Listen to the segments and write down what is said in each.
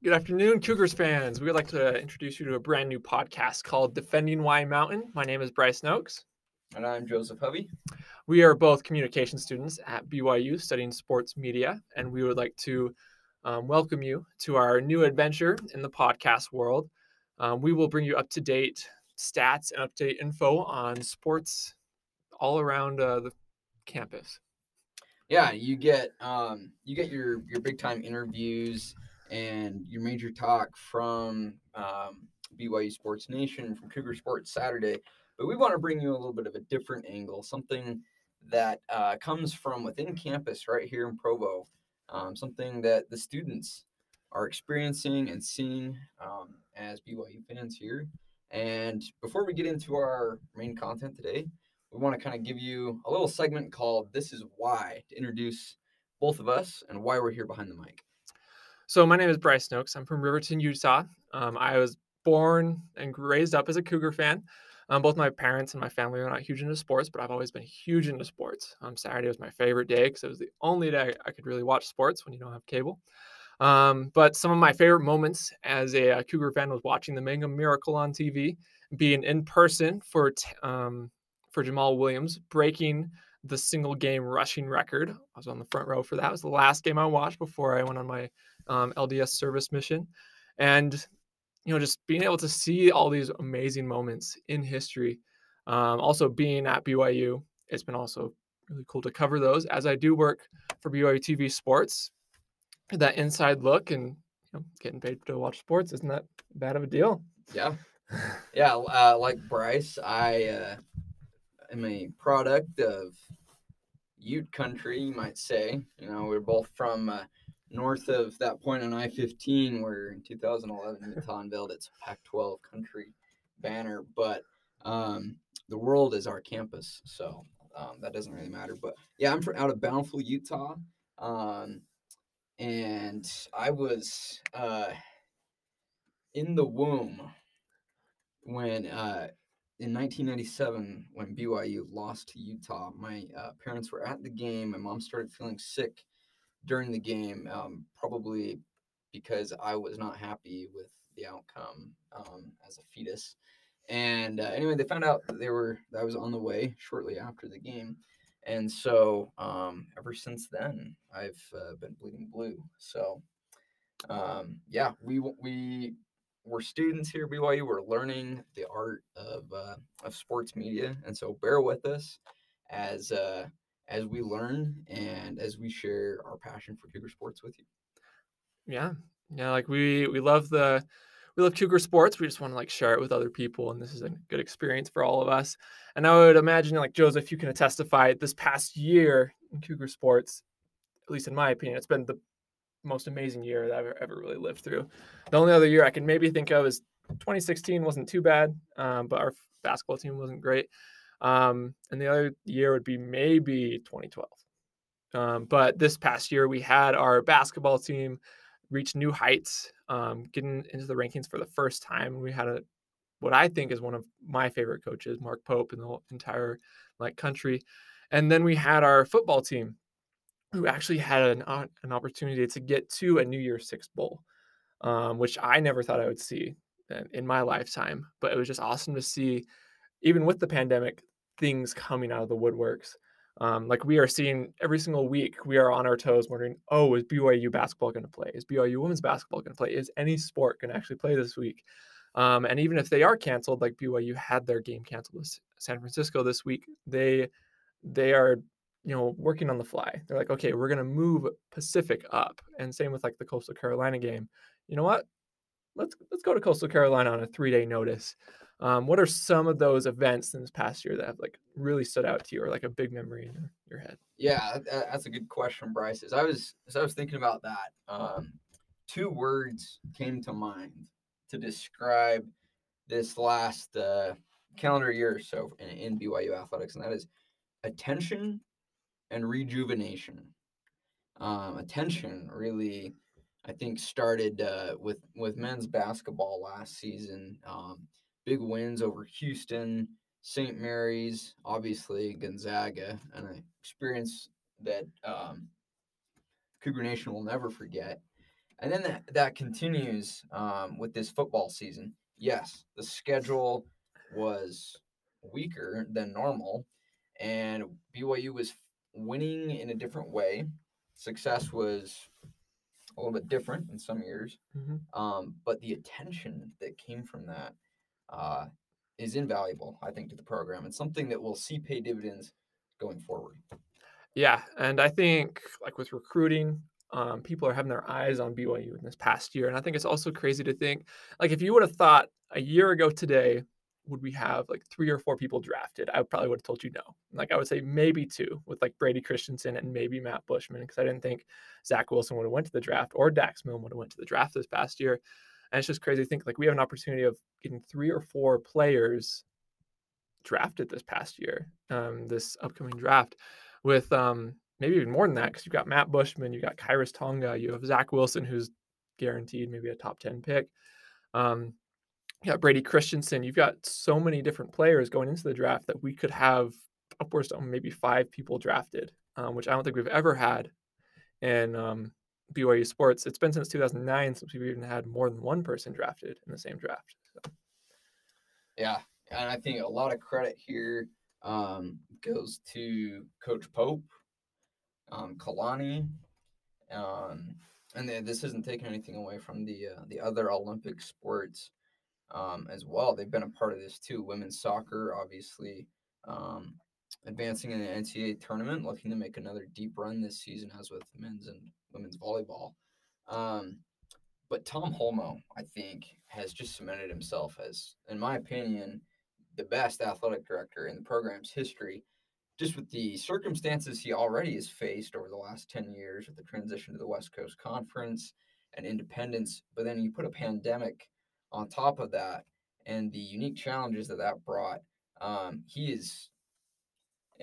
Good afternoon, Cougars fans. We would like to introduce you to a brand new podcast called Defending Y Mountain. My name is Bryce Noakes. And I'm Joseph Hovey. We are both communication students at BYU studying sports media, and we would like to um, welcome you to our new adventure in the podcast world. Um, we will bring you up to date stats and update info on sports all around uh, the campus. Yeah, you get um, you get your your big time interviews and your major talk from um, BYU Sports Nation from Cougar Sports Saturday. But we want to bring you a little bit of a different angle, something that uh, comes from within campus right here in Provo, um, something that the students are experiencing and seeing um, as BYU fans here. And before we get into our main content today, we want to kind of give you a little segment called This is Why to introduce both of us and why we're here behind the mic. So, my name is Bryce Noakes. I'm from Riverton, Utah. Um, I was born and raised up as a Cougar fan. Um, both my parents and my family are not huge into sports, but I've always been huge into sports. Um, Saturday was my favorite day because it was the only day I could really watch sports when you don't have cable. Um, but some of my favorite moments as a, a, Cougar fan was watching the Mangum Miracle on TV, being in person for t- um, for Jamaal Williams, breaking the single game rushing record. I was on the front row for that. It was the last game I watched before I went on my um, LDS service mission, and you know just being able to see all these amazing moments in history. Um, also being at BYU, it's been also really cool to cover those as I do work for BYU TV Sports that inside look and you know, getting paid to watch sports isn't that bad of a deal? Yeah, yeah. Uh, like Bryce, I uh, am a product of Ute country, you might say. You know, we're both from uh, north of that point on I-15, where in 2011 Utah unveiled its Pac-12 country banner. But um, the world is our campus, so um, that doesn't really matter. But yeah, I'm from out of Bountiful, Utah. Um, and I was uh, in the womb when uh, in 1997 when BYU lost to Utah. My uh, parents were at the game. My mom started feeling sick during the game, um, probably because I was not happy with the outcome um, as a fetus. And uh, anyway, they found out that they were that I was on the way shortly after the game, and so um, ever since then, I've uh, been bleeding blue. So um, yeah, we we we're students here at BYU. We're learning the art of uh, of sports media, and so bear with us as uh, as we learn and as we share our passion for Cougar sports with you. Yeah, yeah, like we we love the we love Cougar sports. We just want to like share it with other people, and this is a good experience for all of us. And I would imagine, like Joseph, you can testify this past year in Cougar sports, at least in my opinion, it's been the most amazing year that I've ever really lived through. The only other year I can maybe think of is 2016 wasn't too bad, um, but our basketball team wasn't great. Um, and the other year would be maybe 2012. Um, but this past year, we had our basketball team reach new heights, um, getting into the rankings for the first time. We had a what I think is one of my favorite coaches, Mark Pope, in the entire like country. And then we had our football team, who actually had an, an opportunity to get to a New Year's Six bowl, um, which I never thought I would see in my lifetime. But it was just awesome to see, even with the pandemic, things coming out of the woodworks. Um, like we are seeing every single week, we are on our toes wondering, oh, is BYU basketball going to play? Is BYU women's basketball going to play? Is any sport going to actually play this week? Um, and even if they are canceled, like BYU had their game canceled with San Francisco this week, they they are you know working on the fly. They're like, okay, we're going to move Pacific up, and same with like the Coastal Carolina game. You know what? Let's let's go to Coastal Carolina on a three day notice. Um, what are some of those events in this past year that have like really stood out to you or like a big memory in your, head? Yeah, that's a good question, Bryce. As I was as I was thinking about that, um, two words came to mind to describe this last uh, calendar year or so in, in BYU athletics, and that is attention and rejuvenation. Um, attention really, I think, started uh, with with men's basketball last season. Um, big wins over Houston, St. Mary's, obviously Gonzaga, and an experience that um, Cougar Nation will never forget. and then that, that continues um, with this football season. Yes, the schedule was weaker than normal, and BYU was winning in a different way. Success was a little bit different in some years, Mm-hmm. um, but the attention that came from that uh, is invaluable, I think, to the program and something that we'll see pay dividends going forward. Yeah, and I think like with recruiting, um, people are having their eyes on BYU in this past year, and I think it's also crazy to think like if you would have thought a year ago today, would we have like three or four people drafted? I probably would have told you no. Like I would say maybe two with like Brady Christensen and maybe Matt Bushman because I didn't think Zach Wilson would have went to the draft or Dax Milne would have went to the draft this past year. And it's just crazy to think like we have an opportunity of getting three or four players drafted this past year, um, this upcoming draft, with um, maybe even more than that because you've got Matt Bushman, you've got Khyiris Tonga, you have Zach Wilson, who's guaranteed maybe a top 10 pick. Um, you got Brady Christensen. You've got so many different players going into the draft that we could have upwards to maybe five people drafted, um, which I don't think we've ever had in um, BYU sports. It's been since 2009 since we've even had more than one person drafted in the same draft. So. Yeah, and I think a lot of credit here um, goes to Coach Pope, um, Kalani, um, and then this isn't taking anything away from the uh, the other Olympic sports um, as well. They've been a part of this too. Women's soccer, obviously, um, advancing in the NCAA tournament, looking to make another deep run this season, as with men's and women's volleyball. Um, but Tom Holmoe, I think, has just cemented himself as, in my opinion, the best athletic director in the program's history. Just with the circumstances he already has faced over the last 10 years with the transition to the West Coast Conference and independence, but then you put a pandemic on top of that and the unique challenges that that brought, um, he is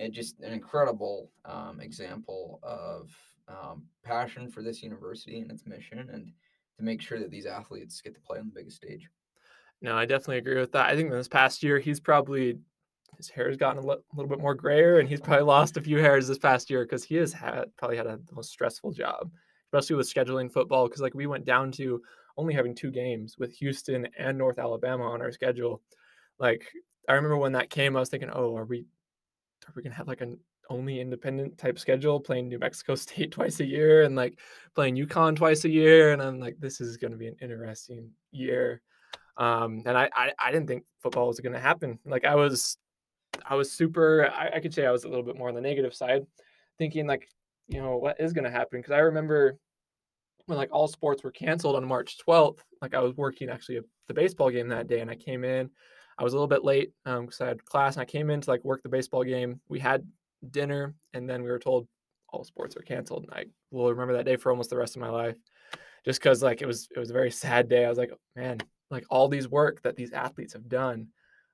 uh, just an incredible um, example of um, passion for this university and its mission and to make sure that these athletes get to play on the biggest stage. No, I definitely agree with that. I think this past year, he's probably his hair has gotten a little bit more grayer, and he's probably lost a few hairs this past year because he has had probably had a the most stressful job, especially with scheduling football. Because like we went down to only having two games with Houston and North Alabama on our schedule. Like I remember when that came, I was thinking, oh, are we are we gonna have like an only independent type schedule, playing New Mexico State twice a year and like playing UConn twice a year? And I'm like, this is gonna be an interesting year. Um, and I, I I didn't think football was gonna happen. Like I was I was super I, I could say I was a little bit more on the negative side, thinking like, you know, what is gonna happen? Because I remember when like all sports were canceled on March 12th, like I was working actually at the baseball game that day and I came in. I was a little bit late because I had class and I came in to like work the baseball game. We had dinner and then we were told all sports are canceled. And I will remember that day for almost the rest of my life. Just because like it was it was a very sad day. I was like, man, like all these work that these athletes have done.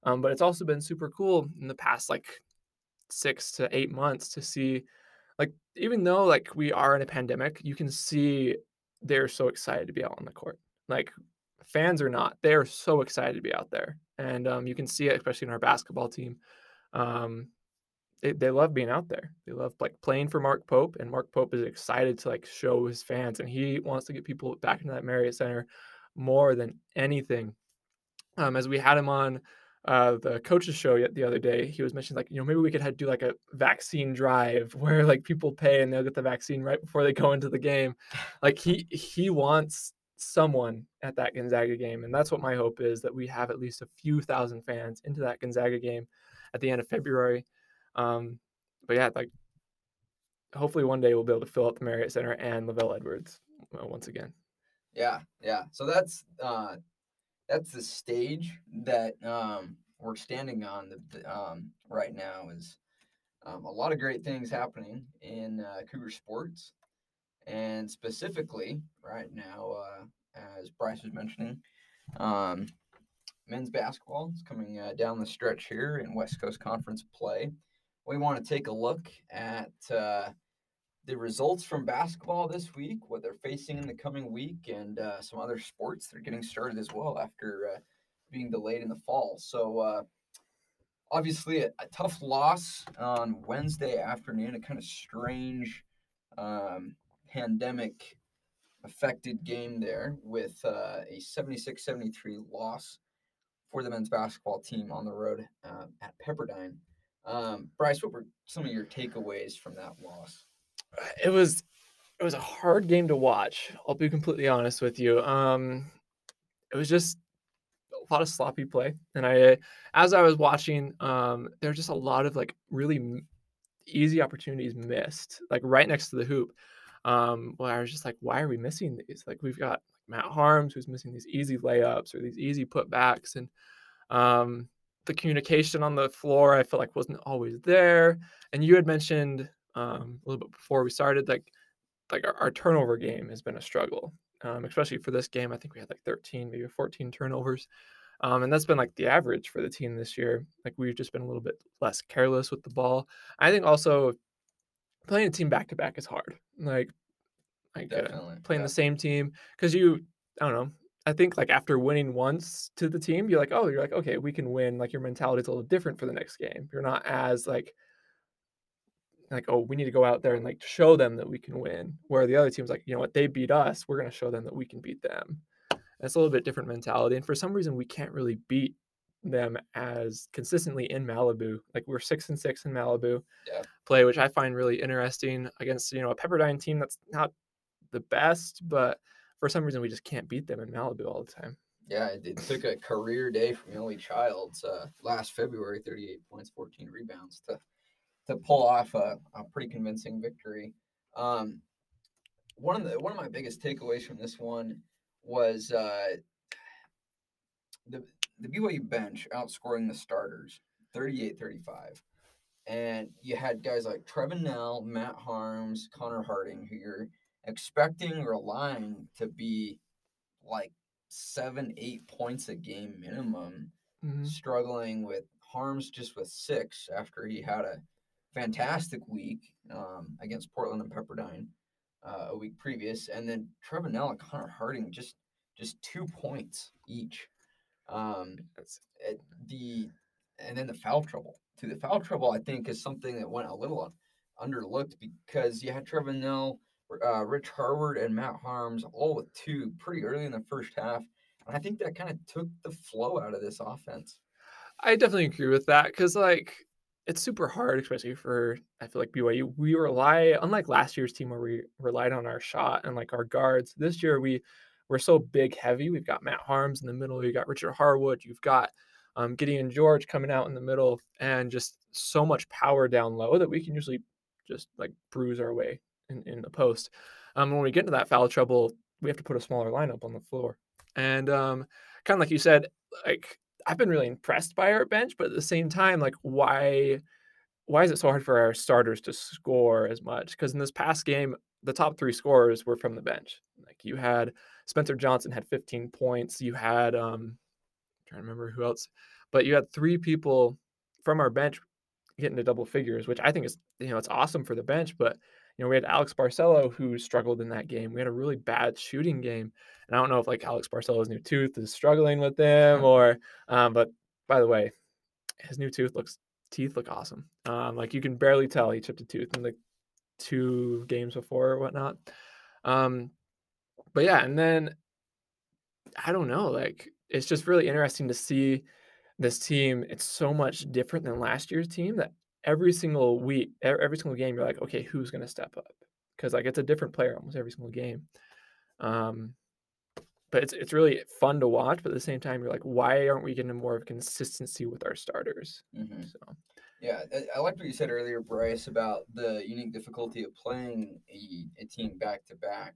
Um, but it's also been super cool in the past like six to eight months to see like even though like we are in a pandemic, you can see they're so excited to be out on the court. Like fans are not, they're so excited to be out there. And um, you can see it, especially in our basketball team. Um, they, they love being out there. They love like playing for Mark Pope, and Mark Pope is excited to like show his fans, and he wants to get people back into that Marriott Center more than anything. Um, as we had him on uh, the coaches show yet the other day, he was mentioning like you know maybe we could do like a vaccine drive where like people pay and they'll get the vaccine right before they go into the game. Like he he wants someone at that Gonzaga game, and that's what my hope is that we have at least a few thousand fans into that Gonzaga game at the end of February. Um, but yeah, like hopefully one day we'll be able to fill up the Marriott Center and LaVell Edwards uh, once again. Yeah, yeah. So that's uh, that's the stage that um, we're standing on the, the, um, right now. Is um, a lot of great things happening in uh, Cougar sports, and specifically right now, uh, as Bryce was mentioning, um, men's basketball is coming uh, down the stretch here in West Coast Conference play. We want to take a look at uh, the results from basketball this week, what they're facing in the coming week, and uh, some other sports that are getting started as well after uh, being delayed in the fall. So, uh, obviously, a, a, tough loss on Wednesday afternoon, a kind of strange um, pandemic affected game there with uh, a 76-73 loss for the men's basketball team on the road uh, at Pepperdine. Um, Bryce, what were some of your takeaways from that loss? It was it was a hard game to watch. I'll be completely honest with you. Um, it was just a lot of sloppy play, and I, as I was watching, um, there were just a lot of like really easy opportunities missed, like right next to the hoop. Um, well, I was just like, why are we missing these? Like we've got Matt Haarms who's missing these easy layups or these easy putbacks, and um, the communication on the floor I felt like wasn't always there. And you had mentioned um, a little bit before we started, like like our, our turnover game has been a struggle, um, especially for this game. I think we had like 13, maybe 14 turnovers. Um, and that's been like the average for the team this year. Like we've just been a little bit less careless with the ball. I think also playing a team back to back is hard. Like, I like uh, playing yeah. the same team because you, I don't know. I think like after winning once to the team, you're like, oh, you're like, okay, we can win. Like your mentality is a little different for the next game. You're not as like, like, oh, we need to go out there and like show them that we can win. Where the other team's like, you know what, they beat us. We're gonna show them that we can beat them. That's a little bit different mentality. And for some reason, we can't really beat them as consistently in Malibu. Like we're six and six in Malibu yeah. play, which I find really interesting against, you know, a Pepperdine team that's not the best, but for some reason we just can't beat them in Malibu all the time. Yeah, it, took a career day from Yoeli Childs uh, last February, 38 points, 14 rebounds to to pull off a, a pretty convincing victory. Um, one of the one of my biggest takeaways from this one was uh, the the BYU bench outscoring the starters 38-35. And you had guys like Trevin Knell, Matt Haarms, Connor Harding, who you're expecting or relying to be like seven, eight points a game minimum, mm-hmm. struggling with Haarms just with six after he had a fantastic week um, against Portland and Pepperdine uh, a week previous, and then Trevin Knell and Connor Harding just just two points each. Um, the and then the foul trouble. To the foul trouble, I think is something that went a little underlooked because you had Trevin Knell, uh, Rich Harward, and Matt Haarms all with two pretty early in the first half, and I think that kind of took the flow out of this offense. I definitely agree with that because like it's super hard, especially for I feel like BYU. We rely, unlike last year's team where we relied on our shot and like our guards. This year we we're so big heavy. We've got Matt Haarms in the middle. You've got Richard Harward. You've got um, Gideon George coming out in the middle, and just so much power down low that we can usually just like bruise our way in, in the post. Um, when we get into that foul trouble, we have to put a smaller lineup on the floor. And um, kind of like you said, like I've been really impressed by our bench, but at the same time, like why why is it so hard for our starters to score as much? Because in this past game, the top three scorers were from the bench. Like you had Spencer Johnson had 15 points. You had um I'm trying to remember who else, but you had three people from our bench getting to double figures, which I think is you know it's awesome for the bench. But you know we had Alex Barcelo who struggled in that game. We had a really bad shooting game, and I don't know if like Alex Barcelo's new tooth is struggling with them or, um, but by the way, his new tooth looks teeth look awesome. Um, like you can barely tell he chipped a tooth in the two games before or whatnot. Um, but yeah, and then I don't know, like it's just really interesting to see this team. It's so much different than last year's team that every single week, every single game, you're like, okay, who's going to step up? Because like it's a different player almost every single game. Um, but it's it's really fun to watch. But at the same time, you're like, why aren't we getting more of consistency with our starters? Mm-hmm. So. Yeah, I, I liked what you said earlier, Bryce, about the unique difficulty of playing a, a team back to back,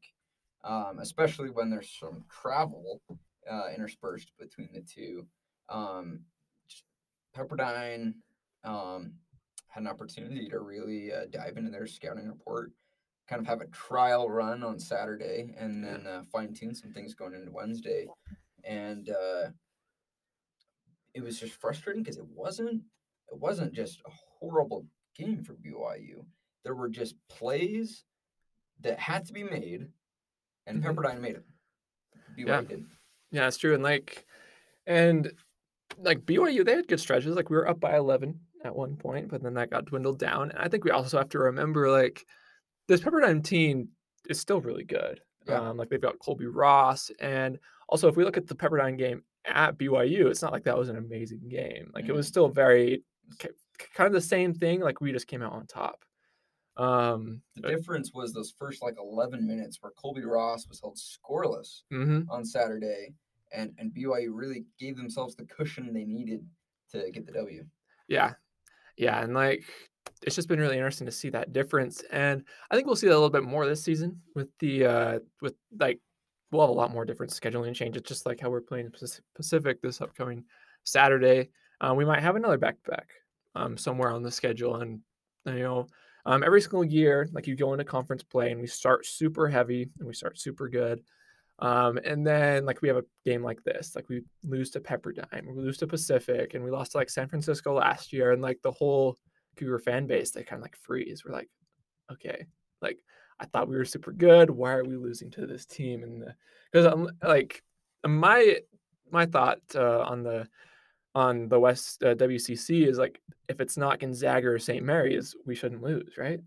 especially when there's some travel uh, interspersed between the two. Um, Pepperdine um, had an opportunity to really uh, dive into their scouting report, kind of have a trial run on Saturday, and then uh, fine tune some things going into Wednesday. And uh, it was just frustrating because it wasn't it wasn't just a horrible game for BYU. There were just plays that had to be made, and mm-hmm. Pepperdine made it. BYU yeah. did. Yeah, it's true. And like, and like BYU, they had good stretches. Like we were up by eleven at one point, but then that got dwindled down. And I think we also have to remember like this Pepperdine team is still really good. Yeah. Um, like they've got Colby Ross, and also if we look at the Pepperdine game at BYU, it's not like that was an amazing game. Like it was Mhm. still very kind of the same thing. Like we just came out on top. Um, The difference was those first like 11 minutes where Colby Ross was held scoreless mhm. on Saturday, and and BYU really gave themselves the cushion they needed to get the W. Yeah. Yeah. And like it's just been really interesting to see that difference. And I think we'll see that a little bit more this season with the uh with like we'll have a lot more different scheduling changes, just like how we're playing Pacific this upcoming Saturday. Uh, we might have another back to back um somewhere on the schedule. And you know, um every single year, like you go into conference play and we start super heavy and we start super good. Um, and then like we have a game like this, like we lose to Pepperdine, we lose to Pacific, and we lost to like San Francisco last year, and like the whole Cougar fan base, they kind of like freeze. We're like, okay, like I thought we were super good. Why are we losing to this team? And because I'm like my my thought uh, on the on the West uh, WCC is like if it's not Gonzaga or St. Mary's, we shouldn't lose, right?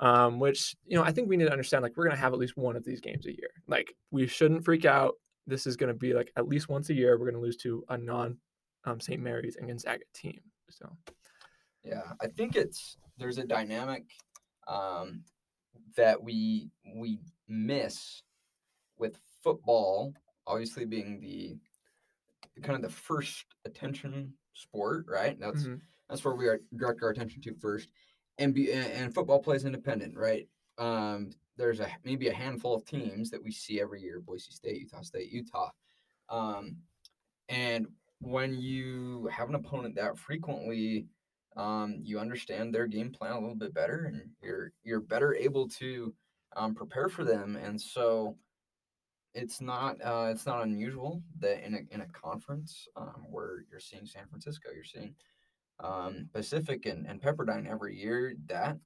um, which you know I think we need to understand. Like we're gonna have at least one of these games a year. Like we shouldn't freak out. This is gonna be like at least once a year. We're gonna lose to a non um, St. Mary's and Gonzaga team. So Yeah, I think it's there's a dynamic um, that we we miss with football, obviously being the kind of the first attention sport, right? That's mhm, that's where we are direct our attention to first, and be and, and football plays independent, right? Um, there's a maybe a handful of teams that we see every year: Boise State, Utah State, Utah, um, and when you have an opponent that frequently, um, you understand their game plan a little bit better, and you're you're better able to um, prepare for them, and so it's not uh, it's not unusual that in a in a conference um, where you're seeing San Francisco, you're seeing um, Pacific and, and Pepperdine every year. That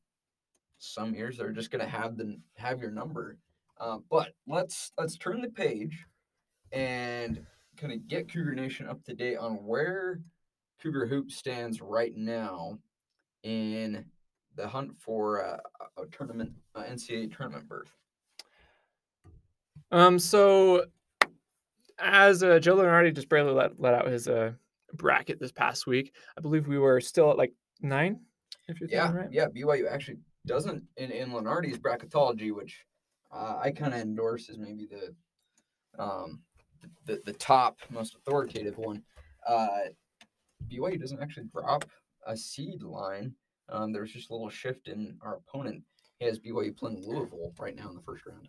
some years they're just gonna have the have your number. Uh, but let's let's turn the page and kind of get Cougar Nation up to date on where Cougar Hoop stands right now in the hunt for uh, a tournament uh, NCAA tournament berth. Um, so as uh, Joe Lunardi just barely let let out his uh, bracket this past week, I believe we were still at like nine. If you're Yeah, right. yeah. BYU actually doesn't in in Lunardi's bracketology, which uh, I kind of endorse as maybe the um the, the top most authoritative one. Uh, BYU doesn't actually drop a seed line. Um, there's just a little shift in our opponent. He has BYU playing Louisville right now in the first round.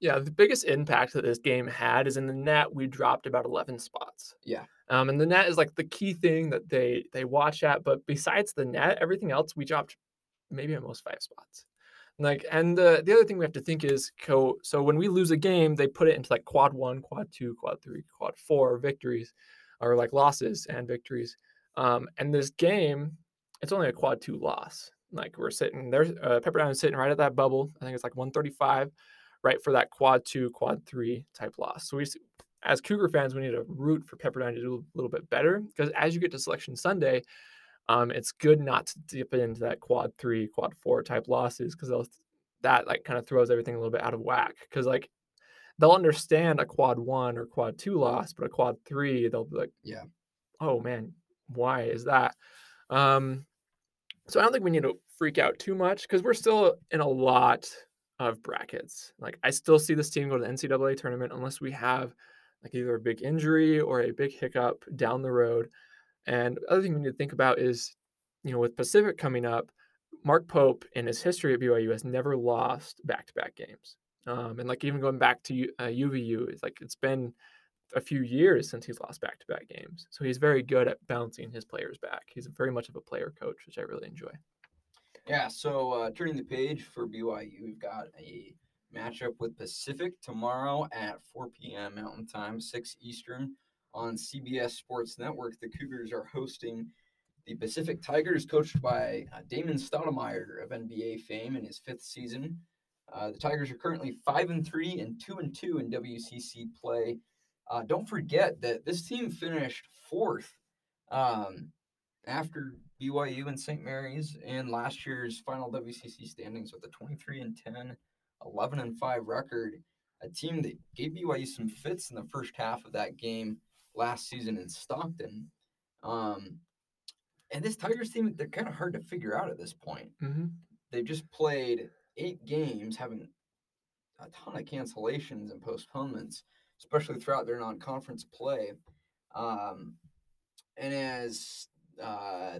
Yeah, the biggest impact that this game had is in the net. We dropped about eleven spots. Yeah. Um, and the net is like the key thing that they they watch at. But besides the net, everything else we dropped maybe almost five spots. Like, and the the other thing we have to think is co. So when we lose a game, they put it into like quad one, quad two, quad three, quad four victories, or like losses and victories. Um, and this game, it's only a quad two loss. Like we're sitting there, uh, Pepperdine is sitting right at that bubble. I think it's like 135, right for that quad two, quad three type loss. So we, as Cougar fans, we need to root for Pepperdine to do a little bit better because as you get to Selection Sunday, um, it's good not to dip into that quad three, quad four type losses because that like kind of throws everything a little bit out of whack. Because like they'll understand a quad one or quad two loss, but a quad three, they'll be like, Yeah. oh man, why is that? Um, so I don't think we need to freak out too much because we're still in a lot of brackets. Like I still see this team go to the NCAA tournament unless we have like either a big injury or a big hiccup down the road. And other thing we need to think about is, you know, with Pacific coming up, Mark Pope in his history at BYU has never lost back-to-back games. Um, and like even going back to uh, UVU, it's like it's been a few years since he's lost back-to-back games. So he's very good at bouncing his players back. He's very much of a player coach, which I really enjoy. Yeah, so uh, turning the page for BYU, we've got a matchup with Pacific tomorrow at 4 p.m. Mountain Time, 6 Eastern on CBS Sports Network. The Cougars are hosting the Pacific Tigers, coached by uh, Damon Stoudemire of NBA fame in his fifth season. Uh, the Tigers are currently five and three and two and two in WCC play. Uh, don't forget that this team finished fourth um, after BYU and St. Mary's in last year's final WCC standings with a 23 and 10, 11 and 5 record. a team that gave BYU some fits in the first half of that game last season in Stockton. Um, and this Tigers team, they're kind of hard to figure out at this point. Mm-hmm. They've just played eight games, having a ton of cancellations and postponements, especially throughout their non-conference play. Um, and as uh,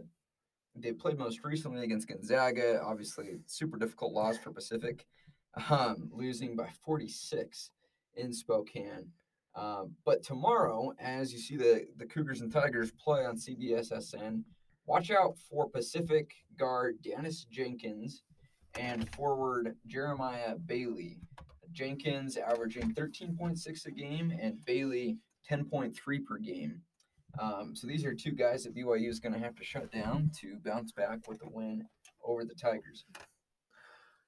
they played most recently against Gonzaga, obviously super difficult loss for Pacific, um, losing by 46 in Spokane. Um, but tomorrow, as you see the, the Cougars and Tigers play on CBSSN, watch out for Pacific guard Dennis Jenkins and forward Jeremiah Bailey. Jenkins averaging 13.6 a game and Bailey 10.3 per game. Um, so these are two guys that BYU is going to have to shut down to bounce back with a win over the Tigers.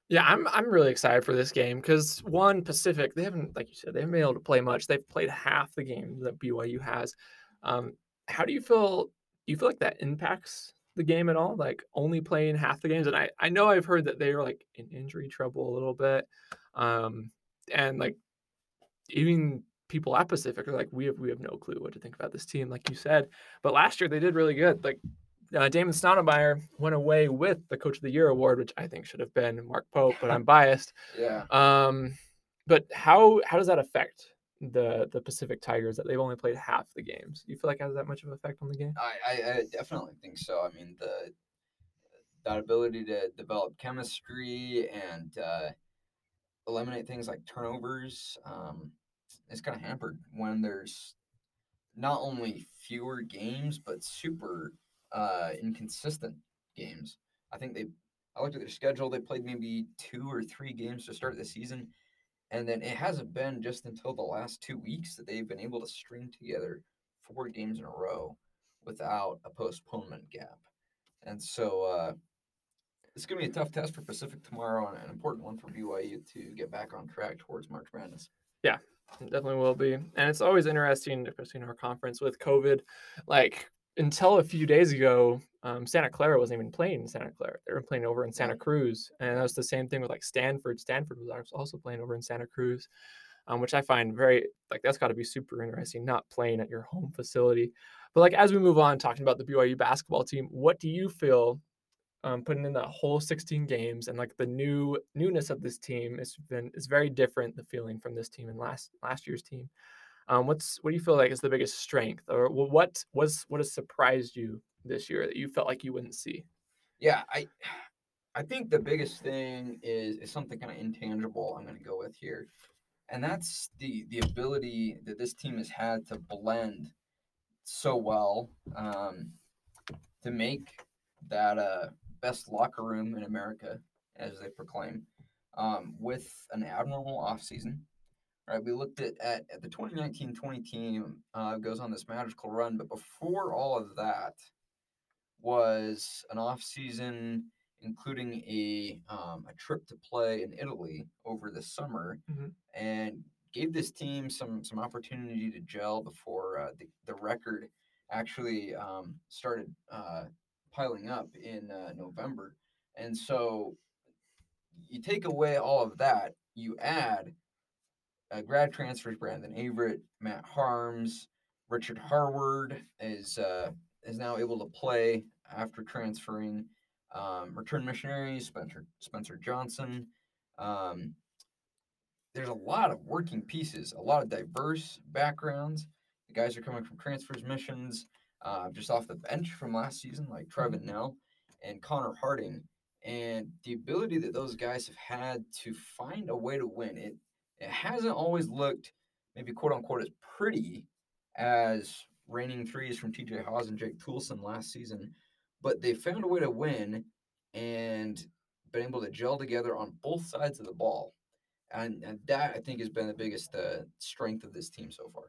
Yeah, I'm I'm really excited for this game because one Pacific they haven't like you said they haven't been able to play much. They've played half the game that BYU has. Um, how do you feel? Do you feel like that impacts the game at all? Like only playing half the games, and I I know I've heard that they are like in injury trouble a little bit, um, and like even people at Pacific are like we have we have no clue what to think about this team, like you said. But last year they did really good. Like uh, Damon Stoudemire went away with the Coach of the Year award, which I think should have been Mark Pope, but I'm biased. Yeah. Um, but how how does that affect the the Pacific Tigers that they've only played half the games? You feel like has that much of an effect on the game? I, I, I definitely think so. I mean the that ability to develop chemistry and uh, eliminate things like turnovers um, is kind of hampered when there's not only fewer games but super uh, inconsistent games. I think they, I looked at their schedule. They played maybe two or three games to start the season, and then it hasn't been just until the last two weeks that they've been able to string together four games in a row without a postponement gap. And so uh, it's going to be a tough test for Pacific tomorrow and an important one for BYU to get back on track towards March Madness. Yeah, definitely will be. And it's always interesting, especially in our conference with COVID, like until a few days ago, um, Santa Clara wasn't even playing in Santa Clara. They were playing over in Santa Cruz, and that was the same thing with like Stanford. Stanford was also playing over in Santa Cruz, um, which I find very like that's got to be super interesting. Not playing at your home facility, but like as we move on talking about the BYU basketball team, what do you feel um, putting in that whole 16 games and like the new newness of this team has been is very different. The feeling from this team and last last year's team. Um, what's what do you feel like is the biggest strength, or what was what has surprised you this year that you felt like you wouldn't see? Yeah, I I think the biggest thing is is something kind of intangible. I'm going to go with here, and that's the the ability that this team has had to blend so well um, to make that uh, best locker room in America, as they proclaim, um, with an admirable offseason right? We looked at, at, at the 2019-20 team uh, goes on this magical run, but before all of that was an off season, including a um, a trip to play in Italy over the summer, mm-hmm. and gave this team some some opportunity to gel before uh, the the record actually um, started uh, piling up in uh, November, and so you take away all of that, you add uh, grad transfers Brandon Averette, Matt Haarms, Richard Harward is uh, is now able to play after transferring. Um, return missionaries Spencer Spencer Johnson. Um, there's a lot of working pieces, a lot of diverse backgrounds. The guys are coming from transfers missions, uh, just off the bench from last season, like Trevin mm-hmm. And Connor Harding. And the ability that those guys have had to find a way to win it it hasn't always looked maybe quote unquote as pretty as raining threes from TJ Haws and Jake Toolson last season, but they found a way to win and been able to gel together on both sides of the ball. And, and that I think has been the biggest uh, strength of this team so far.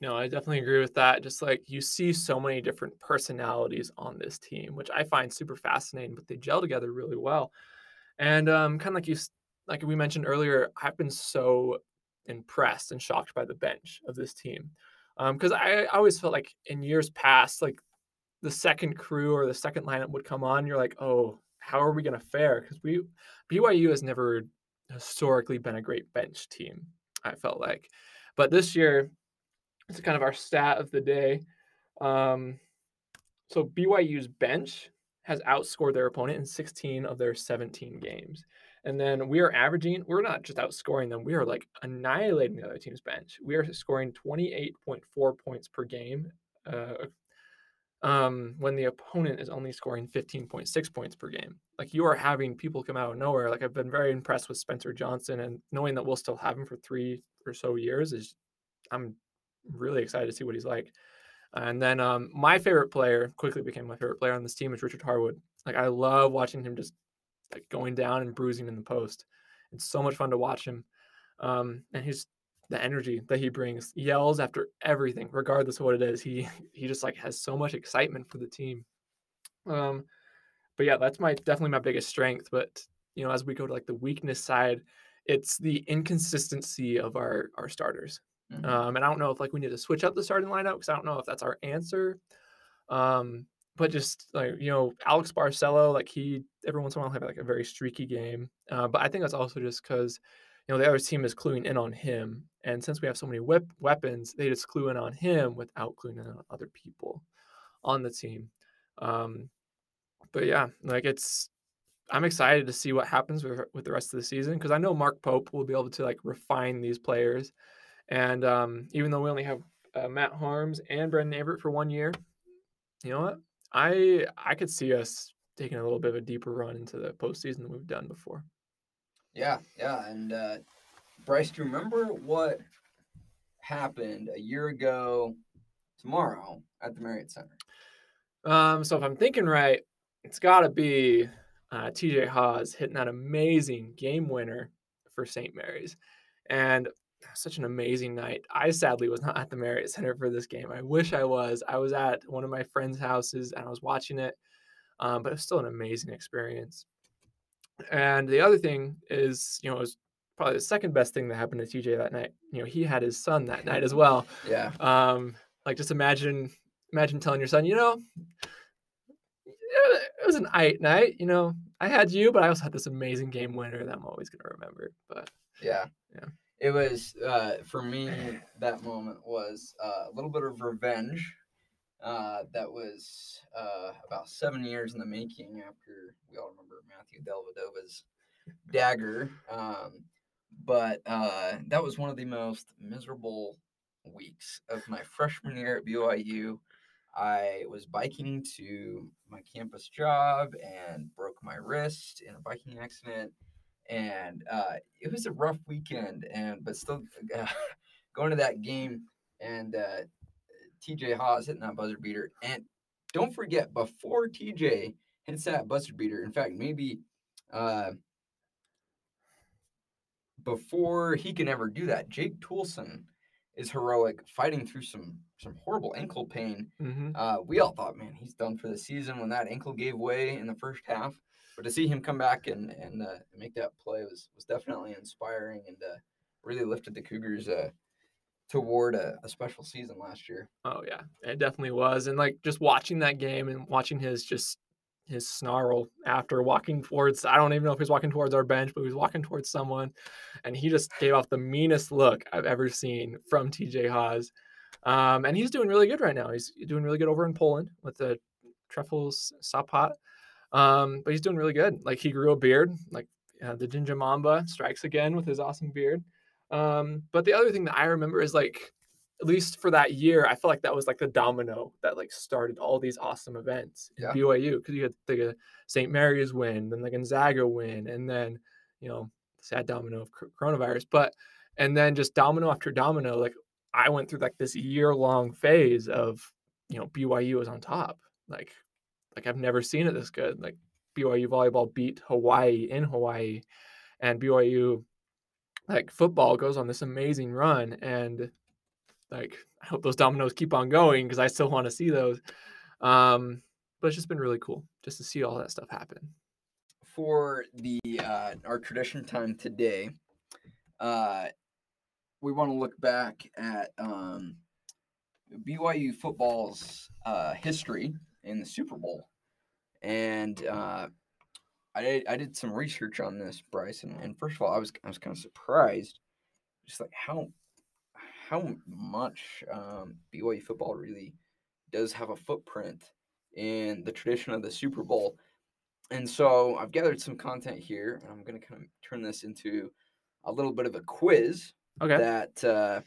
No, I definitely agree with that. Just like you see so many different personalities on this team, which I find super fascinating, but they gel together really well. And um, kind of like you like we mentioned earlier, I've been so impressed and shocked by the bench of this team. Because um, I, I always felt like in years past, like the second crew or the second lineup would come on, you're like, oh, how are we going to fare? Because we BYU has never historically been a great bench team. I felt like. But this year, it's kind of our stat of the day. Um, so BYU's bench has outscored their opponent in 16 of their 17 games. And then we are averaging, we're not just outscoring them, we are like annihilating the other team's bench. We are scoring 28.4 points per game uh, um, when the opponent is only scoring 15.6 points per game. Like you are having people come out of nowhere. Like I've been very impressed with Spencer Johnson and knowing that we'll still have him for three or so years is I'm really excited to see what he's like. And then um, my favorite player quickly became my favorite player on this team is Richard Harward. Like I love watching him just like going down and bruising in the post. It's so much fun to watch him. Um, and he's the energy that he brings, yells after everything, regardless of what it is. He he just like has so much excitement for the team. Um, but yeah, that's my definitely my biggest strength. But you know, as we go to like the weakness side, it's the inconsistency of our our starters. Mm-hmm. Um, and I don't know if like we need to switch up the starting lineup because I don't know if that's our answer. Um, but just like you know, Alex Barcelo, like he every once in a while have like a very streaky game. Uh, but I think that's also just because you know the other team is cluing in on him, and since we have so many whip weapons, they just clue in on him without cluing in on other people on the team. Um, but yeah, like it's I'm excited to see what happens with with the rest of the season because I know Mark Pope will be able to like refine these players and um, even though we only have uh, Matt Haarms and Brandon Averette for one year, you know what? I I could see us taking a little bit of a deeper run into the postseason than we've done before. Yeah, yeah, and uh, Bryce, do you remember what happened a year ago tomorrow at the Marriott Center? Um, so if I'm thinking right, it's got to be uh, TJ Haws hitting that amazing game winner for St. Mary's, and such an amazing night. I sadly was not at the Marriott Center for this game. I wish I was. I was at one of my friends' houses and I was watching it, um, but it was still an amazing experience. And the other thing is, you know, it was probably the second best thing that happened to TJ that night. You know, he had his son that night as well. yeah. Um, like just imagine, imagine telling your son, you know, it was an eight night. You know, I had you, but I also had this amazing game winner that I'm always gonna remember. But yeah, yeah it was uh, for me that moment was uh, a little bit of revenge uh, that was uh, about seven years in the making after we all remember matthew dellavedova's dagger um, but uh, that was one of the most miserable weeks of my freshman year at byu i was biking to my campus job and broke my wrist in a biking accident and uh, it was a rough weekend. And but still uh, going to that game and uh, TJ Haws hitting that buzzer beater. And don't forget, before TJ hits that buzzer beater, in fact, maybe uh, before he can ever do that, Jake Toolson is heroic, fighting through some some horrible ankle pain. Mm-hmm. Uh, we all thought, man, he's done for the season when that ankle gave way in the first half but to see him come back and and uh, make that play was was definitely inspiring and uh, really lifted the Cougars uh, toward a, a, special season last year. Oh yeah, it definitely was, and like just watching that game and watching his just his snarl after walking towards I don't even know if he's walking towards our bench, but he was walking towards someone, and he just gave off the meanest look I've ever seen from TJ Haws. Um, and he's doing really good right now. He's doing really good over in Poland with the Trefl Sopot. Um, but he's doing really good. Like he grew a beard, like uh, the Ginger Mamba strikes again with his awesome beard. Um, but the other thing that I remember is like, at least for that year, I felt like that was like the domino that like started all these awesome events yeah. BYU because you had the St. Mary's win, then the Gonzaga win, and then you know sad domino of coronavirus. But and then just domino after domino, like I went through like this year long phase of you know BYU was on top. Like like I've never seen it this good. Like BYU volleyball beat Hawaii in Hawaii, and BYU like football goes on this amazing run. And like I hope those dominoes keep on going because I still want to see those. Um, but it's just been really cool just to see all that stuff happen. For the uh, our tradition time today, uh, we want to look back at um, BYU football's uh, history in the Super Bowl. And uh, I did I did some research on this, Bryce, and, and first of all, I was I was kind of surprised just like how how much um, BYU football really does have a footprint in the tradition of the Super Bowl. And so I've gathered some content here, and I'm going to kind of turn this into a little bit of a quiz Okay. that uh,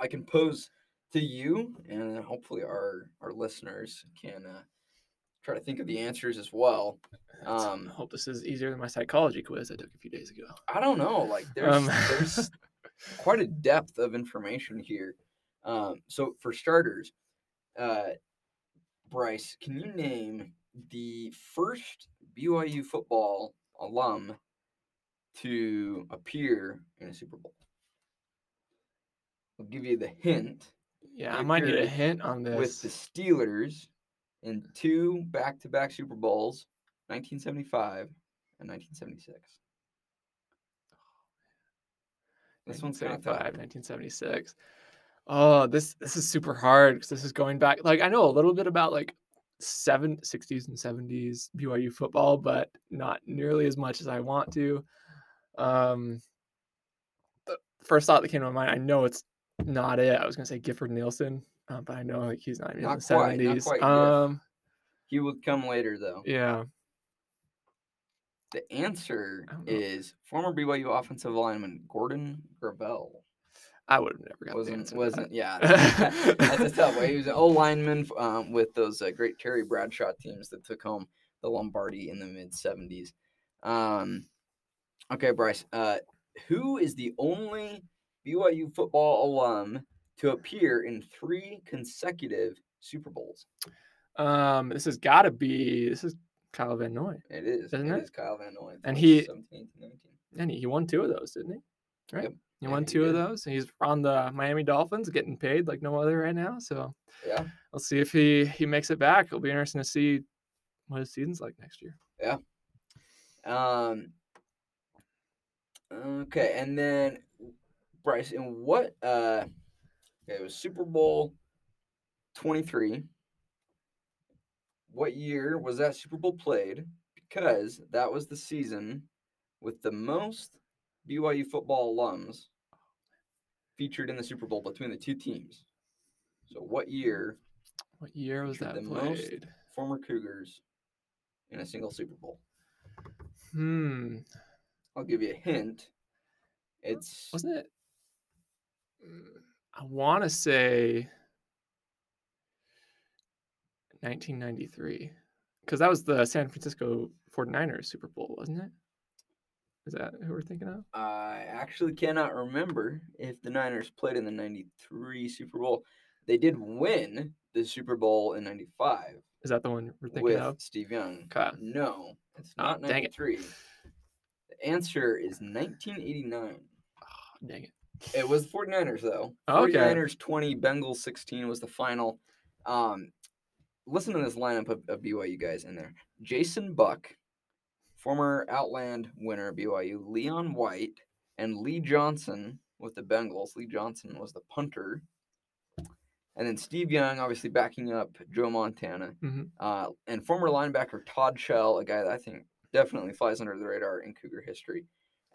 I can pose to you, and hopefully our our listeners can uh, try to think of the answers as well. Um, hope this is easier than my psychology quiz I took a few days ago. I don't know, like there's Um, there's quite a depth of information here. Um, so for starters, uh, Bryce, can you name the first BYU football alum to appear in a Super Bowl? I'll give you the hint. Yeah, I might need a hint on this. with the Steelers in two back-to-back Super Bowls, 1975 and 1976. This one's kind of 1975, 1976. Oh, this this is super hard because this is going back. Like I know a little bit about like seven 60s and 70s BYU football, but not nearly as much as I want to. Um, the first thought that came to my mind, I know it's not it. I was gonna say Gifford Nielsen, uh, but I know like he's not even Not in the 70s. quite Giff. um, He would come later, though. yeah, The answer I don't know. is former BYU offensive lineman Gordon Gravelle. I would have never got the Wasn't to wasn't that. yeah. That's a tough one. He was an O lineman um, with those uh, great Terry Bradshaw teams that took home the Lombardi in the mid '70s. Um, okay, Bryce. Uh, who is the only BYU football alum to appear in three consecutive Super Bowls? Um, this has got to be this is Kyle Van Noy, It is. Isn't it it? is Kyle Van Noy. And he- 17, and he, he won two of those, didn't he? Right. Yep. He Yeah, won he two of those. and He's on the Miami Dolphins, getting paid like no other right now. So Yeah. we'll see if he he makes it back. It'll be interesting to see what his season's like next year. Yeah. Um. Okay, and then Bryce, in what? Uh, it was Super Bowl twenty three. What year was that Super Bowl played? Because that was the season with the most BYU football alums featured in the Super Bowl between the two teams. So, what year What year was that the most- former Cougars in a single Super Bowl? Hmm. I'll give you a hint. It's Wasn't it? I want to say 1993 because that was the San Francisco 49ers Super Bowl, wasn't it? Is that who we're thinking of? I actually cannot remember if the Niners played in the 93 Super Bowl. They did win the Super Bowl in 95 Is that the one we're thinking with of? Steve Young. Okay. No, it's Ah, not it. 93. The answer is 1989. Oh, dang it. It was 49ers though. Okay. 49ers 20, Bengals 16 was the final. Um, listen to this lineup of, of BYU guys in there. Jason Buck, former Outland winner BYU, Leon White, and Lee Johnson with the Bengals. Lee Johnson was the punter. And then Steve Young, obviously backing up Joe Montana. Mhm. Uh, and former linebacker Todd Shell, a guy that I think definitely flies under the radar in Cougar history.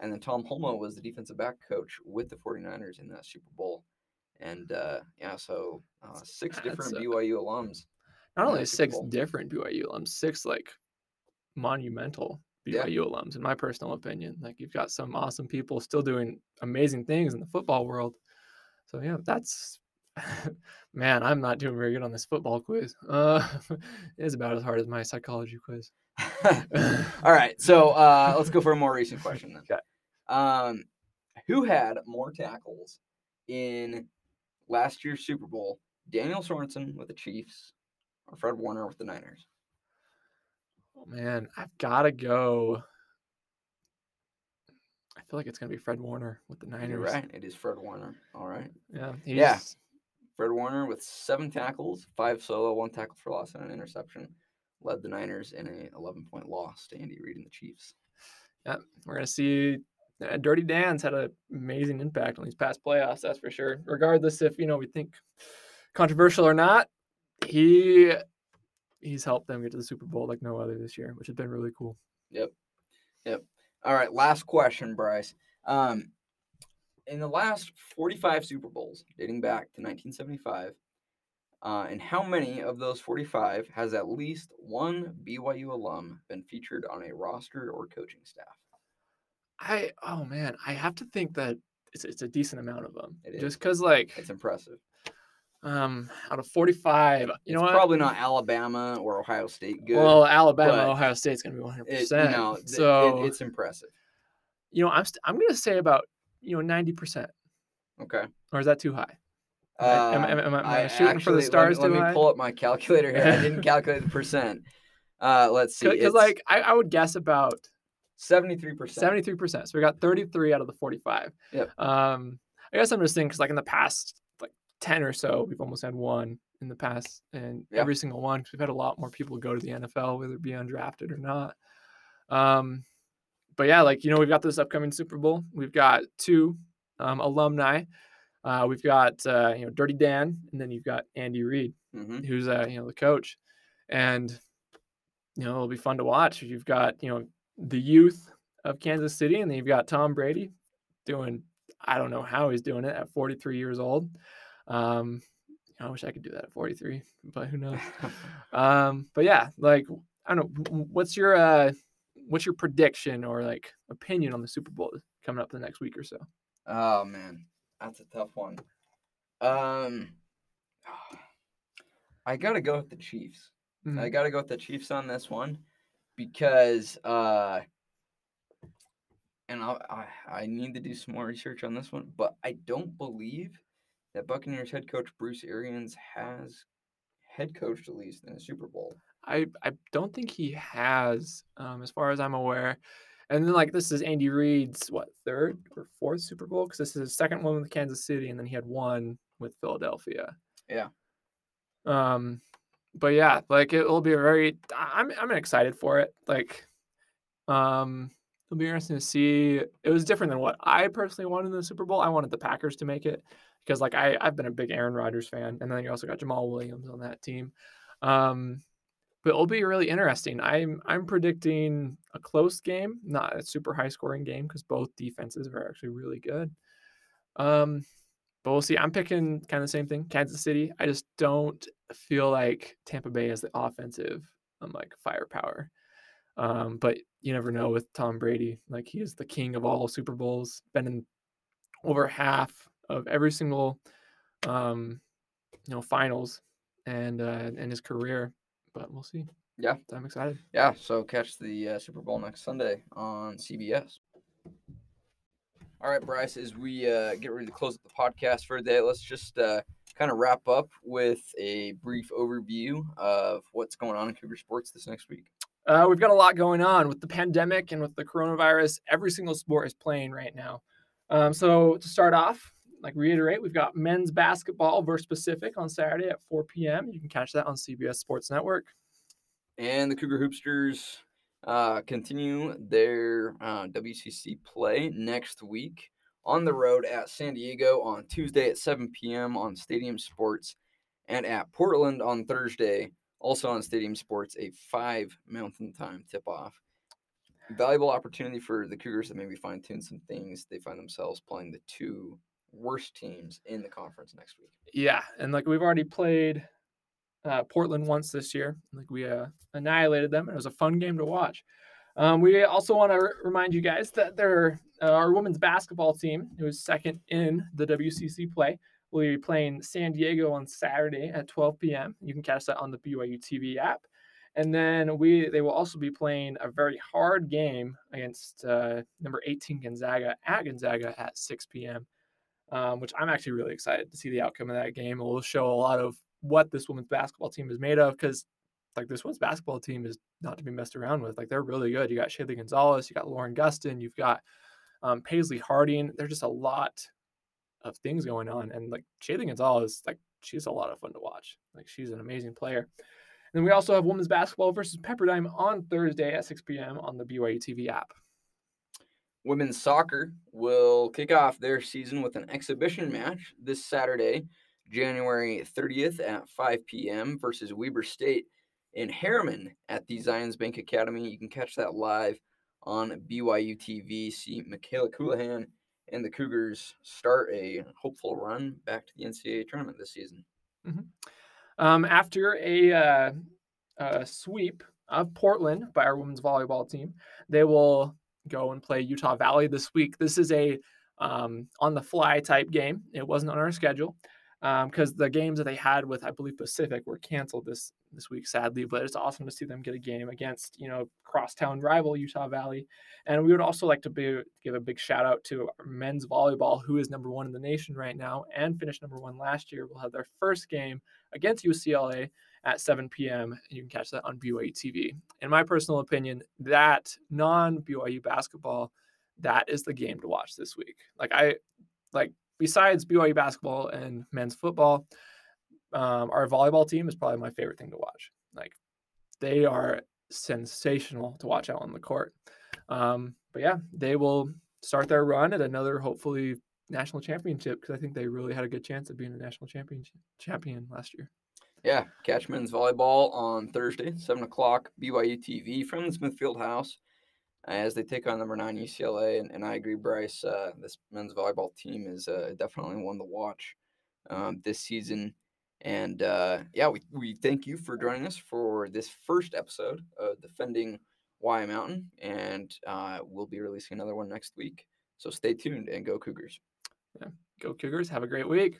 And then Tom Holmoe was the defensive back coach with the 49ers in that Super Bowl. And uh, yeah, so uh, six That's different a- BYU alums. Not only six Bowl. different BYU alums, six like monumental Yeah. BYU alums, in my personal opinion. Like you've got some awesome people still doing amazing things in the football world. So yeah, that's man, I'm not doing very good on this football quiz. Uh, it is about as hard as my psychology quiz. All right, so uh, let's go for a more recent question then. Okay. Um, who had more tackles in last year's Super Bowl? Daniel Sorensen with the Chiefs or Fred Warner with the Niners? Oh man, I've got to go. I feel like it's gonna be Fred Warner with the Niners. You're right. It is Fred Warner. All right. Yeah. Yeah. Fred Warner with seven tackles, five solo, one tackle for loss, and an interception, led the Niners in a 11 point loss to Andy Reid and the Chiefs. Yep, we're gonna see uh, Dirty Dan's had an amazing impact on these past playoffs. That's for sure. Regardless if you know we think controversial or not, he he's helped them get to the Super Bowl like no other this year, which has been really cool. Yep, yep. All right, last question, Bryce. Um, in the last 45 Super Bowls, dating back to 1975, uh, and how many of those 45 has at least one BYU alum been featured on a roster or coaching staff? I oh man, I have to think that it's, it's a decent amount of them. It Just because like It's impressive. um out of 45, you it's know what? probably not Alabama or Ohio State good. well, Alabama, Ohio State's gonna be 100. it, you percent know, th- it- so it's impressive. you know, I'm st- I'm gonna say about you know 90 percent, Okay. or is that too high? Am I- am- Um, am I- I shooting for the stars Let me, let me pull up my calculator here. I didn't calculate the percent. Uh, let's see. Because like I, I would guess about 73%. 73 percent. So we got 33 out of the 45. Yep. Um, I guess I'm just thinking because like in the past like 10 or so, we've almost had one in the past, and Yeah. every single one 'cause we've had a lot more people go to the NFL, whether it be undrafted or not. Um, but yeah, like you know, we've got this upcoming Super Bowl. We've got two um, alumni. Uh, we've got uh, you know Dirty Dan, and then you've got Andy Reid hmm who's uh, you know the coach, and you know it'll be fun to watch. You've got you know the youth of Kansas City, and then you've got Tom Brady doing I don't know how he's doing it at 43 years old. Um, I wish I could do that at 43, but who knows? um, but yeah, like I don't know. What's your uh, what's your prediction or like opinion on the Super Bowl coming up the next week or so? oh man, that's a tough one. Um, I gotta go with the Chiefs. I Mhm. gotta go with the Chiefs on this one because uh and I'll, I I need to do some more research on this one, but I don't believe that Buccaneers head coach Bruce Arians has head coached at least in a Super Bowl. I I don't think he has, um, as far as I'm aware. And then like this is Andy Reid's what third or fourth Super Bowl because this is his second one with Kansas City, and then he had one with Philadelphia. Yeah. Um, but yeah, like it will be a very. I'm I'm excited for it. Like, um, it'll be interesting to see. It was different than what I personally wanted in the Super Bowl. I wanted the Packers to make it because like I I've been a big Aaron Rodgers fan, and then you also got Jamaal Williams on that team. Um, but it'll be really interesting. I'm I'm predicting a close game, not a super high scoring game because both defenses are actually really good. Um, but we'll see. I'm picking kind of the same thing, Kansas City. I just don't feel like Tampa Bay has the offensive um, like firepower. Um, but you never know with Tom Brady. Like he is the king of all Super Bowls, been in over half of every single um, you know finals and uh, in his career. But we'll see. Yeah. I'm excited. Yeah, so catch the uh, Super Bowl next Sunday on CBS. All right, Bryce, as we uh, get ready to close up the podcast for the day, let's just uh, kind of wrap up with a brief overview of what's going on in Cougar sports this next week. Uh, we've got a lot going on with the pandemic and with the coronavirus. Every single sport is playing right now. Um, so to start off, like reiterate, we've got men's basketball versus Pacific on Saturday at 4 p.m. You can catch that on CBS Sports Network. And the Cougar Hoopsters uh, continue their uh, WCC play next week on the road at San Diego on Tuesday at 7 p.m. on Stadium Sports and at Portland on Thursday, also on Stadium Sports, a 5 Mountain Time tip off. Valuable opportunity for the Cougars to maybe fine tune some things. They find themselves playing the two worst teams in the conference next week. Yeah, and like we've already played uh, Portland once this year. Like we uh, annihilated them, and it was a fun game to watch. Um, we also want to r- remind you guys that there, uh, our women's basketball team, who is second in the WCC play, will be playing San Diego on Saturday at 12 p.m. You can catch that on the BYU TV app. And then we they will also be playing a very hard game against uh, number 18 Gonzaga at Gonzaga at 6 p.m. Um, which I'm actually really excited to see the outcome of that game. It will show a lot of what this women's basketball team is made of because like this women's basketball team is not to be messed around with. Like they're really good. You got Shaylee Gonzalez, you got Lauren Gustin, you've got um, Paisley Harding. There's just a lot of things going on. And like Shaylee Gonzalez, like she's a lot of fun to watch. Like she's an amazing player. And then we also have women's basketball versus Pepperdine on Thursday at 6 p.m. on the BYU TV app. Women's soccer will kick off their season with an exhibition match this Saturday, January 30th at 5 p.m. versus Weber State in Herriman at the Zions Bank Academy. You can catch that live on BYU TV. See Mikayla Colohan and the Cougars start a hopeful run back to the NCAA tournament this season. Um, after a, uh, a sweep of Portland by our women's volleyball team, they will go and play Utah Valley this week. This is a um, on the fly type game. It wasn't on our schedule because um, the games that they had with I believe Pacific were canceled this this week, sadly. But it's awesome to see them get a game against you know crosstown rival Utah Valley. And we would also like to be, give a big shout out to men's volleyball, who is number one in the nation right now and finished number one last year. Will have their first game against UCLA at 7 p.m. And you can catch that on BYU TV. In my personal opinion, that non BYU basketball, that is the game to watch this week. Like I like besides BYU basketball and men's football, um, our volleyball team is probably my favorite thing to watch. Like they are sensational to watch out on the court. Um, but yeah, they will start their run at another hopefully national championship because I think they really had a good chance of being a national champion champion last year. Yeah, catch men's volleyball on Thursday, seven o'clock, BYU TV from the Smith Fieldhouse as they take on number nine UCLA. And, and I agree, Bryce. Uh, this men's volleyball team is uh, definitely one to watch um, this season. And uh, yeah, we, we thank you for joining us for this first episode of Defending Y Mountain. And uh, we'll be releasing another one next week. So stay tuned and go Cougars. Yeah, go Cougars. Have a great week.